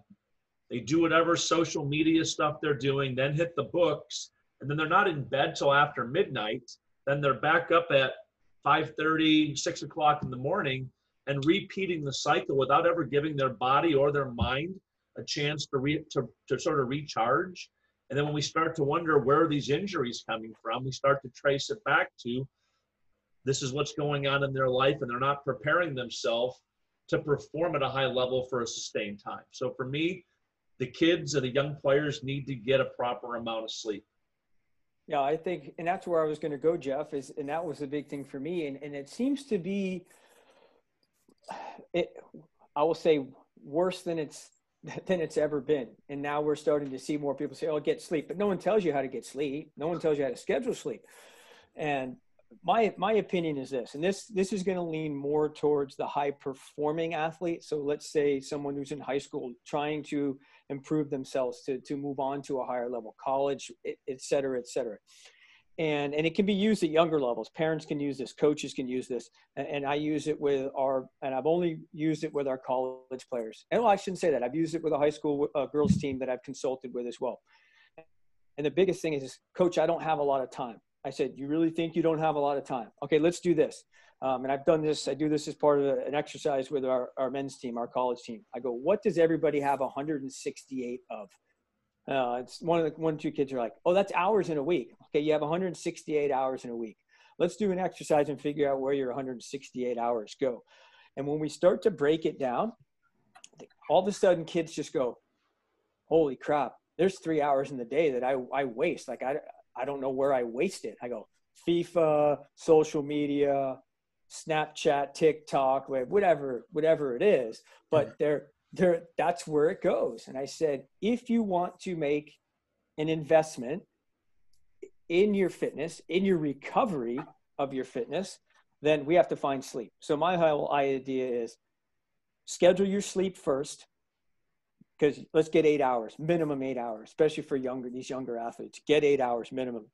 They do whatever social media stuff they're doing, then hit the books, and then they're not in bed till after midnight. Then they're back up at 5:30, 6 o'clock in the morning, and repeating the cycle without ever giving their body or their mind a chance to re- to, to sort of recharge. And then when we start to wonder where these injuries coming from, we start to trace it back to this is what's going on in their life, and they're not preparing themselves to perform at a high level for a sustained time. So for me, the kids and the young players need to get a proper amount of sleep. Yeah, I think, and that's where I was going to go, Jeff. Is and that was the big thing for me, and and it seems to be, it, I will say, worse than it's (laughs) than it's ever been. And now we're starting to see more people say, "Oh, get sleep," but no one tells you how to get sleep. No one tells you how to schedule sleep. And my my opinion is this, and this this is going to lean more towards the high performing athlete. So let's say someone who's in high school trying to improve themselves to to move on to a higher level, college, et, et cetera, et cetera. And and it can be used at younger levels. Parents can use this, coaches can use this, and, I use it with our and I've only used it with our college players. And well, I shouldn't say that. I've used it with a high school uh, girls team that I've consulted with as well. And the biggest thing is, coach, I don't have a lot of time I said, you really think you don't have a lot of time? Okay, let's do this. Um, and I've done this. I do this as part of a, an exercise with our, our men's team, our college team. I go, what does everybody have 168 of? Uh, it's one of the one two kids are like, oh, that's hours in a week. Okay, you have 168 hours in a week. Let's do an exercise and figure out where your 168 hours go. And when we start to break it down, all of a sudden kids just go, holy crap, there's three hours in the day that I, I waste. Like I, I don't know where I waste it. I go FIFA, social media, Snapchat, TikTok, whatever, whatever it is. But there, there, that's where it goes. And I said, if you want to make an investment in your fitness, in your recovery of your fitness, then we have to find sleep. So my whole idea is schedule your sleep first because let's get eight hours minimum eight hours especially for younger these younger athletes. Get eight hours minimum.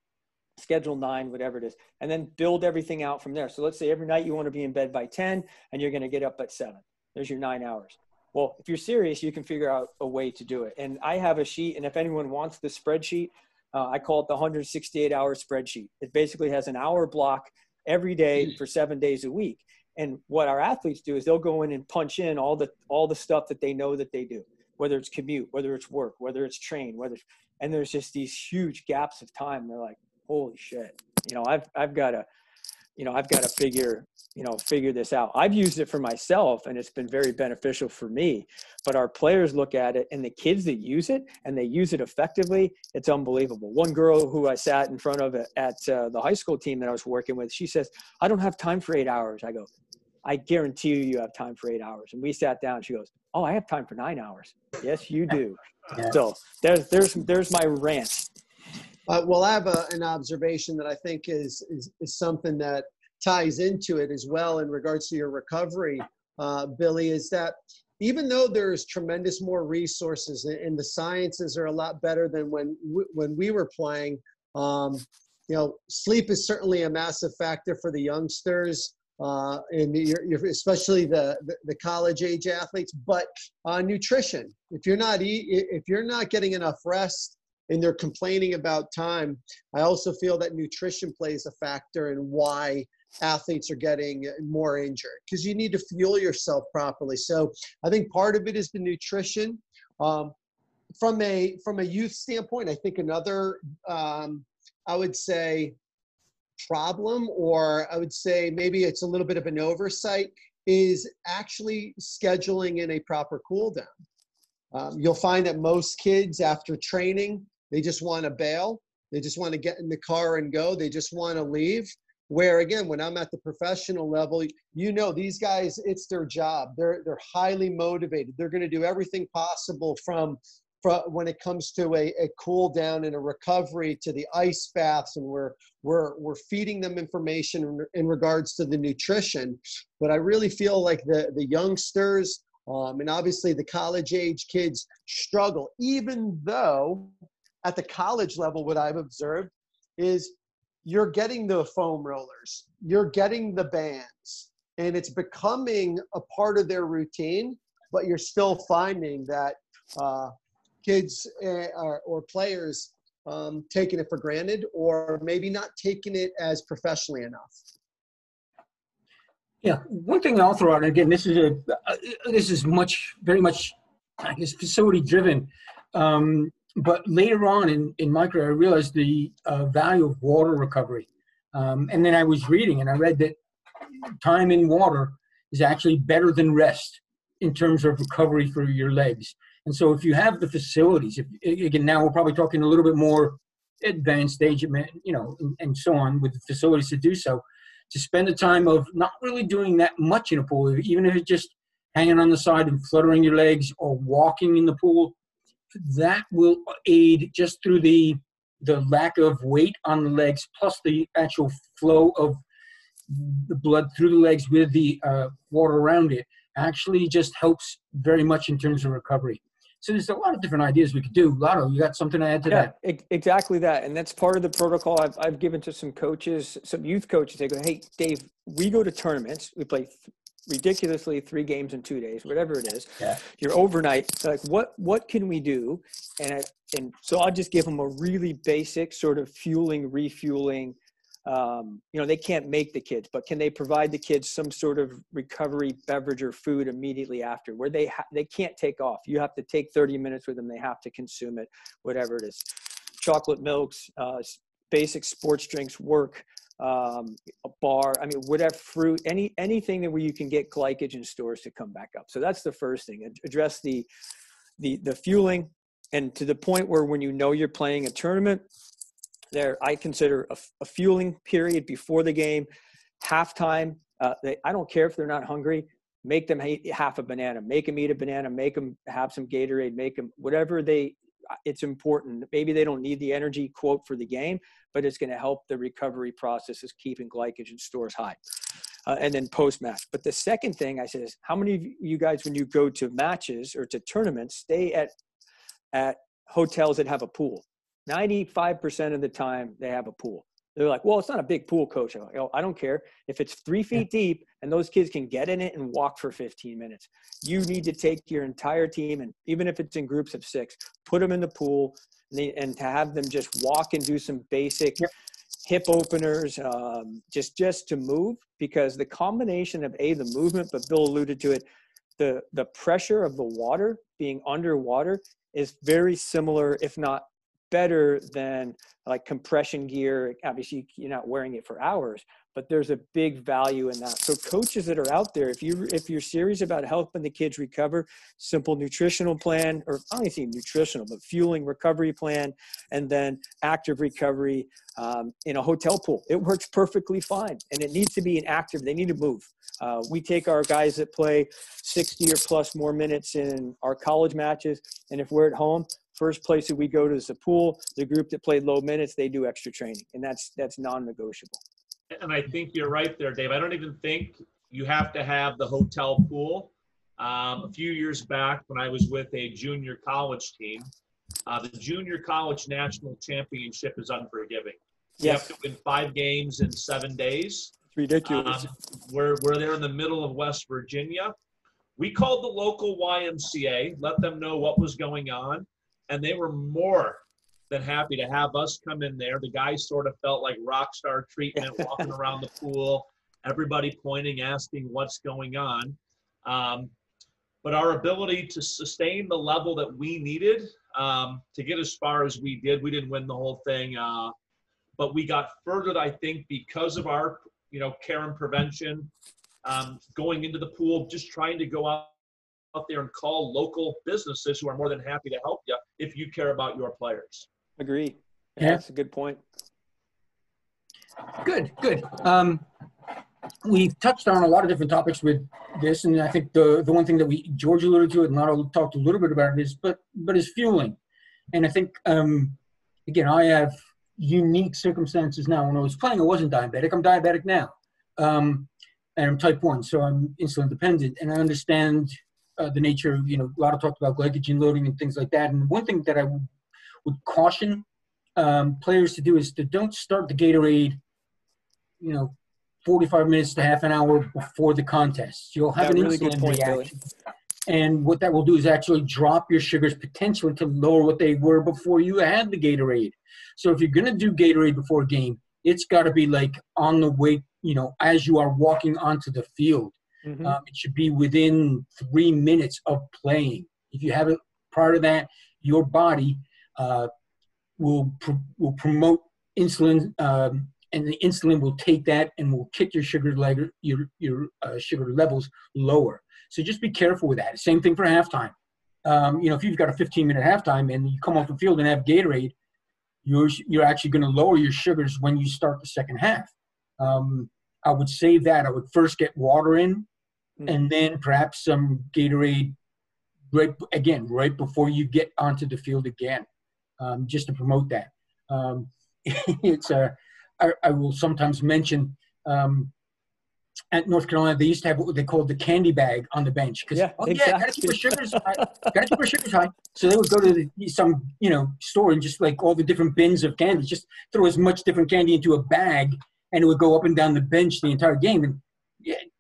Schedule nine whatever it is and then build everything out from there. So let's say every night you want to be in bed by 10 and you're going to get up at 7 there's your nine hours. Well if you're serious you can figure out a way to do it. And i have a sheet and if anyone wants the spreadsheet uh, i call it the 168 hour spreadsheet. It basically has an hour block every day for seven days a week. And what our athletes do is they'll go in and punch in all the all the stuff that they know that they do whether it's commute, whether it's work, whether it's train, whether and there's just these huge gaps of time. They're like, holy shit, you know, I've I've got to, you know, I've got to figure, you know, figure this out. I've used it for myself and it's been very beneficial for me. But our players look at it and the kids that use it and they use it effectively, it's unbelievable. One girl who I sat in front of at uh, the high school team that I was working with, she says, I don't have time for eight hours. I go, I guarantee you, you have time for eight hours. And we sat down. She goes, Oh, I have time for nine hours. Yes, you do. So there's there's there's my rant. Uh, well, I have a, an observation that I think is, is is something that ties into it as well in regards to your recovery, uh, Billy. Is that even though there's tremendous more resources and the sciences are a lot better than when when we were playing, um, you know, sleep is certainly a massive factor for the youngsters uh, and you're, you're especially the, the, the college age athletes. But uh, nutrition, if you're not eat, if you're not getting enough rest, and they're complaining about time, I also feel that nutrition plays a factor in why athletes are getting more injured because you need to fuel yourself properly. So I think part of it is the nutrition. Um, from a from a youth standpoint, I think another um, I would say problem, or I would say maybe it's a little bit of an oversight, is actually scheduling in a proper cool down. Um, you'll find that most kids, after training, they just want to bail. They just want to get in the car and go. They just want to leave. Where again, when I'm at the professional level, you know these guys, it's their job. They're they're highly motivated. They're going to do everything possible from when it comes to a, a cool down and a recovery to the ice baths and we're we're we're feeding them information in, in regards to the nutrition but i really feel like the the youngsters um, and obviously the college age kids struggle even though at the college level what i've observed is you're getting the foam rollers you're getting the bands and it's becoming a part of their routine but you're still finding that uh, kids uh, or, players um, taking it for granted or maybe not taking it as professionally enough. Yeah, one thing I'll throw out, again, this is a uh, this is much very much I guess facility driven. Um, but later on in, in career, I realized the uh, value of water recovery. Um, and then I was reading and I read that time in water is actually better than rest in terms of recovery for your legs. And so if you have the facilities, if, again, now we're probably talking a little bit more advanced age, you know, and, and so on with the facilities to do so, to spend the time of not really doing that much in a pool, even if it's just hanging on the side and fluttering your legs or walking in the pool, that will aid just through the the lack of weight on the legs plus the actual flow of the blood through the legs with the uh, water around it actually just helps very much in terms of recovery. So there's a lot of different ideas we could do. Lotto, you got something to add to yeah, that? exactly that. And that's part of the protocol I've, I've given to some coaches, some youth coaches. They go, hey, Dave, we go to tournaments. We play ridiculously three games in two days, whatever it is. Yeah. You're overnight. Like, what what can we do? And I, and so I'll just give them a really basic sort of fueling, refueling um, you know they can't make the kids but can they provide the kids some sort of recovery beverage or food immediately after where they ha- they can't take off you have to take 30 minutes with them they have to consume it whatever it is chocolate milks uh, basic sports drinks work um, a bar i mean whatever fruit any anything that where you can get glycogen stores to come back up. So that's the first thing address the the the fueling. And to the point where when you know you're playing a tournament there i consider a, a fueling period before the game halftime uh, they, i don't care if they're not hungry make them eat half a banana make them eat a banana make them have some gatorade make them whatever they it's important. Maybe they don't need the energy quote for the game but it's going to help the recovery process is keeping glycogen stores high uh, and then post match but the second thing i said is how many of you guys when you go to matches or to tournaments stay at at hotels that have a pool? 95% of the time they have a pool. They're like, well, it's not a big pool, coach. I'm like, oh, I don't care. If it's three feet deep and those kids can get in it and walk for 15 minutes, you need to take your entire team, and even if it's in groups of six, put them in the pool and, they, and to have them just walk and do some basic yep. hip openers, um, just just to move, because the combination of a the movement, but Bill alluded to it, the the pressure of the water being underwater is very similar, if not better than like compression gear. Obviously, you're not wearing it for hours, but there's a big value in that. So coaches that are out there, if you if you're serious about helping the kids recover, simple nutritional plan, or I don't say nutritional, but fueling recovery plan, and then active recovery um, in a hotel pool, it works perfectly fine. And it needs to be an active. They need to move. Uh, we take our guys that play 60 or plus more minutes in our college matches, and if we're at home, First place that we go to is the pool. The group that played low minutes, they do extra training, and that's that's non-negotiable. And I think you're right there, Dave. I don't even think you have to have the hotel pool. Um, a few years back, when I was with a junior college team, uh, the junior college national championship is unforgiving. You yes. have to win five games in seven days. It's ridiculous. Um, we're, we're there in the middle of West Virginia. We called the local YMCA, let them know what was going on and they were more than happy to have us come in there. The guys sort of felt like rock star treatment, (laughs) walking around the pool, everybody pointing, asking what's going on. Um, but our ability to sustain the level that we needed um, to get as far as we did, we didn't win the whole thing, uh, but we got furthered, I think, because of our, you know, care and prevention, um, going into the pool, just trying to go out out there and call local businesses who are more than happy to help you if you care about your players. Agree. Yeah, that's a good point. Good, good. Um, we've touched on a lot of different topics with this, and I think the the one thing that we George alluded to it, and Lotto talked a little bit about it is, but but is fueling, and I think um, again I have unique circumstances now. When I was playing, I wasn't diabetic. I'm diabetic now, um, and I'm type one, so I'm insulin dependent, and I understand uh, the nature of, you know, a lot of talked about glycogen loading and things like that. And one thing that I would, would caution um, players to do is to don't start the Gatorade, you know, 45 minutes to half an hour before the contest. You'll have an really insulin point, reaction. Billy. And what that will do is actually drop your sugars potentially to lower what they were before you had the Gatorade. So if you're going to do Gatorade before a game, it's got to be like on the way, you know, as you are walking onto the field. Mm-hmm. Um, it should be within three minutes of playing. If you have it prior to that, your body uh, will pr- will promote insulin, um, and the insulin will take that and will kick your sugar leg- your your uh, sugar levels lower. So just be careful with that. Same thing for halftime. Um, you know, if you've got a 15 minute halftime and you come off the field and have Gatorade, you're you're actually going to lower your sugars when you start the second half. Um, I would save that. I would first get water in mm-hmm. and then perhaps some Gatorade right again right before you get onto the field again, um, just to promote that. Um, (laughs) it's a I, I will sometimes mention um, at North Carolina, they used to have what they called the candy bag on the bench because yeah, oh exactly. yeah, gotta keep our sugars high, gotta keep our sugars high. So they would go to the, some you know store and just like all the different bins of candy, just throw as much different candy into a bag, and it would go up and down the bench the entire game. And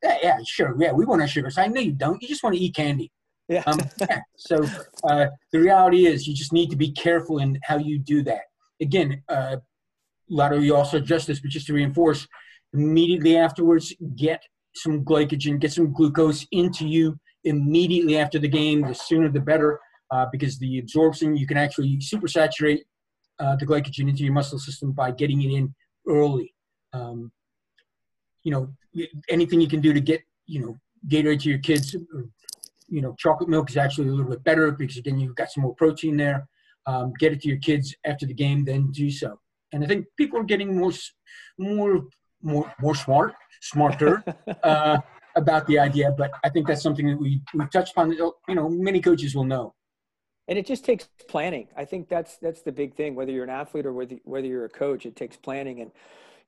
yeah, yeah, sure, yeah, we want our sugar. So I know you don't. You just want to eat candy. Yeah. Um, (laughs) yeah. So uh, the reality is, you just need to be careful in how you do that. Again, uh, a lot of you also addressed this, but just to reinforce, immediately afterwards, get some glycogen, get some glucose into you immediately after the game. The sooner the better, uh, because the absorption, you can actually supersaturate uh, the glycogen into your muscle system by getting it in early. Um, you know, anything you can do to get, you know, Gatorade to your kids, or, you know, chocolate milk is actually a little bit better because again, you've got some more protein there. Um, get it to your kids after the game, then do so. And I think people are getting more, more, more, more smart, smarter (laughs) uh, about the idea. But I think that's something that we we touched upon. You know, many coaches will know. And it just takes planning. I think that's that's the big thing. Whether you're an athlete or whether whether you're a coach, it takes planning. And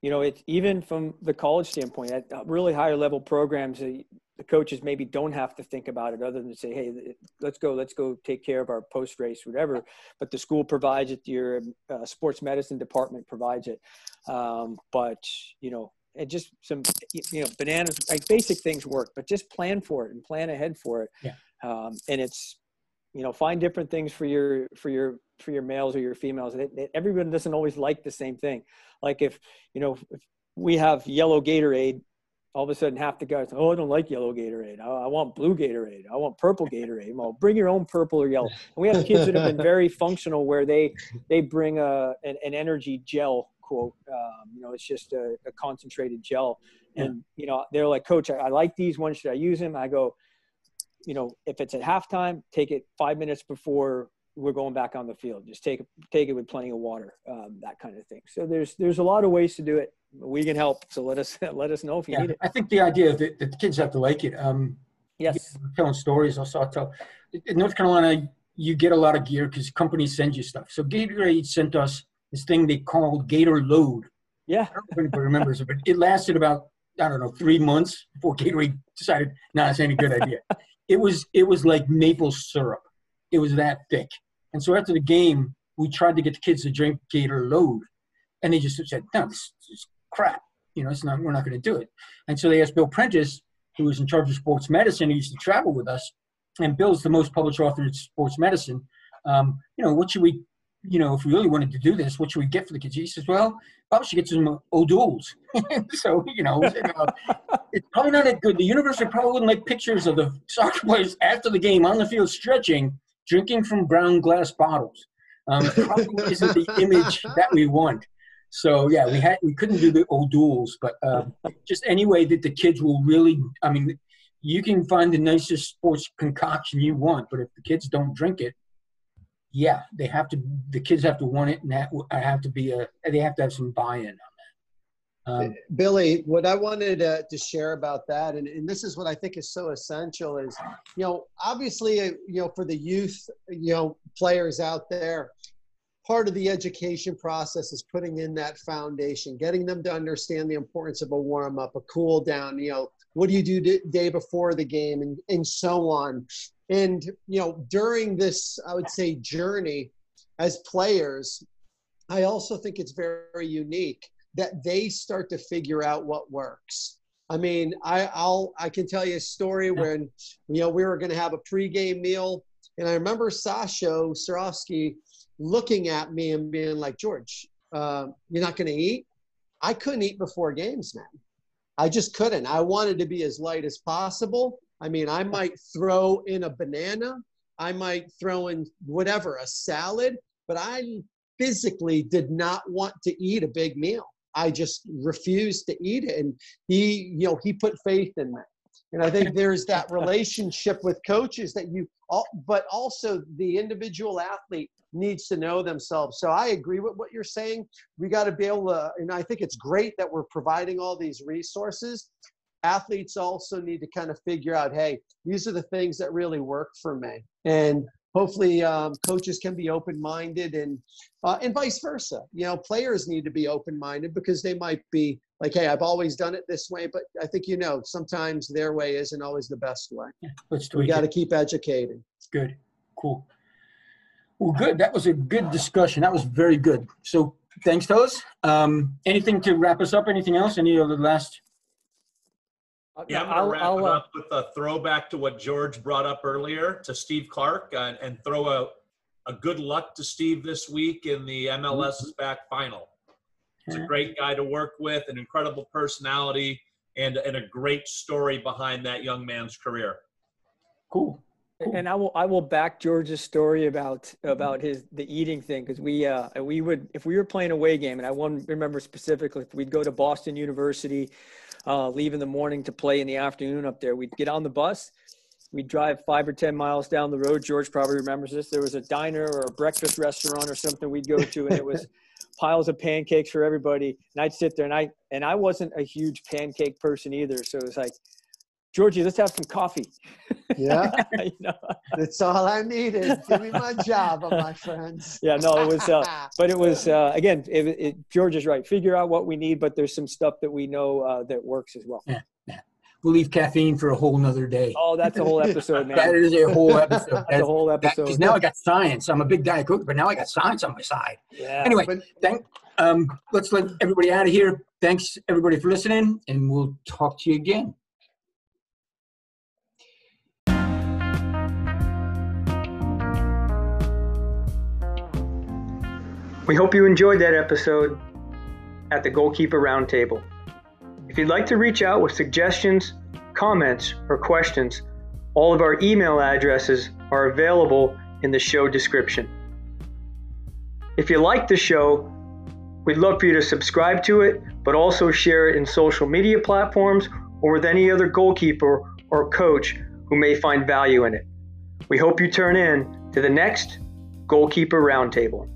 you know, it's even from the college standpoint at really higher level programs. Uh, the coaches maybe don't have to think about it other than to say, "Hey, let's go, let's go take care of our post race, whatever." But the school provides it. Your uh, sports medicine department provides it. Um, but you know, and just some you know bananas like basic things work but just plan for it and plan ahead for it yeah. um, and it's you know find different things for your for your for your males or your females it, it, everyone doesn't always like the same thing like if you know if we have yellow gatorade all of a sudden half the guys oh i don't like yellow gatorade i, I want blue gatorade i want purple gatorade well bring your own purple or yellow and we have kids that have been very (laughs) functional where they they bring a an, an energy gel quote. Um, you know, it's just a, a concentrated gel. And, you know, they're like, coach, I, I like these. When should I use them? I go, you know, if it's at halftime, take it five minutes before we're going back on the field. Just take take it with plenty of water, um, that kind of thing. So there's there's a lot of ways to do it. We can help. So let us (laughs) let us know if you yeah, need it. I think the idea that, that the kids have to like it. Um, yes, telling stories. Also, I'll tell. In North Carolina, you get a lot of gear because companies send you stuff. So Gatorade sent us this thing they called GatorLode. Yeah. I don't know if anybody remembers it, but it lasted about, I don't know, three months before Gatorade decided, no, nah, it's any good idea. (laughs) it was it was like maple syrup. It was that thick. And so after the game, we tried to get the kids to drink GatorLode. And they just said, no, this is crap. You know, it's not, we're not going to do it. And so they asked Bill Prentice, who was in charge of sports medicine, he used to travel with us. And Bill's the most published author in sports medicine. Um, you know, what should we you know, if we really wanted to do this, what should we get for the kids? He says, well, probably should get some O'Doul's. (laughs) so, you know, it's probably not that good. The university probably wouldn't like pictures of the soccer players after the game on the field stretching, drinking from brown glass bottles. Um, probably (laughs) isn't the image that we want. So yeah, we had we couldn't do the O'Doul's, but uh, just any way that the kids will really. I mean, you can find the nicest sports concoction you want, but if the kids don't drink it, yeah, they have to. The kids have to want it, and that I have to be a. They have to have some buy-in on that. Um, Billy, what I wanted uh, to share about that, and, and this is what I think is so essential, is you know, obviously, uh, you know, for the youth, you know, players out there, part of the education process is putting in that foundation, getting them to understand the importance of a warm up, a cool down, you know, what do you do day before the game, and, and so on. And, you know, during this, I would say, journey as players, I also think it's very unique that they start to figure out what works. I mean, I, I'll I can tell you a story when you know we were going to have a pregame meal, and I remember Sasho Cirovski looking at me and being like, "George, uh, you're not going to eat." I couldn't eat before games, man. I just couldn't. I wanted to be as light as possible, I mean, I might throw in a banana, I might throw in whatever, a salad, but I physically did not want to eat a big meal. I just refused to eat it. And he, you know, he put faith in me. And I think there's that relationship with coaches that you, all, but also the individual athlete needs to know themselves. So I agree with what you're saying. We got to be able to, and I think it's great that we're providing all these resources athletes also need to kind of figure out hey these are the things that really work for me and hopefully um, coaches can be open-minded and uh, and vice versa you know players need to be open-minded because they might be like hey i've always done it this way but i think you know sometimes their way isn't always the best way. Yeah, let's do we got to keep educating. Good cool. Well good that was a good discussion that was very good. So thanks fellas. Um, anything to wrap us up anything else? Any other last? Yeah, I'm going to wrap I'll, it uh, up with a throwback to what George brought up earlier to Steve Clark uh, and throw a, a good luck to Steve this week in the MLS is back final. He's a great guy to work with, an incredible personality, and, and a great story behind that young man's career. Cool. Cool. And I will I will back George's story about about his the eating thing because we uh we would if we were playing away game and I won't remember specifically if we'd go to Boston University, uh, leave in the morning to play in the afternoon up there. We'd get on the bus, we'd drive five or ten miles down the road. George probably remembers this. There was a diner or a breakfast restaurant or something we'd go to, and it was (laughs) piles of pancakes for everybody. And I'd sit there and I and I wasn't a huge pancake person either, so it was like Georgie, let's have some coffee. (laughs) Yeah, you know? that's all I needed. Give me my job, my friends. (laughs) Yeah, no, it was, uh, but it was uh, again. It, it, George is right. Figure out what we need, but there's some stuff that we know uh, that works as well. Yeah, yeah. We'll leave caffeine for a whole nother day. Oh, that's a whole episode, man. that is a whole (laughs) episode. That's a whole episode. Because now I got science. I'm a big Diet Coke, but now I got science on my side. yeah. Anyway, But- thank. Um, let's let everybody out of here. Thanks everybody for listening, and we'll talk to you again. We hope you enjoyed that episode at the Goalkeeper Roundtable. If you'd like to reach out with suggestions, comments, or questions, all of our email addresses are available in the show description. If you like the show, we'd love for you to subscribe to it, but also share it in social media platforms or with any other goalkeeper or coach who may find value in it. We hope you turn in to the next Goalkeeper Roundtable.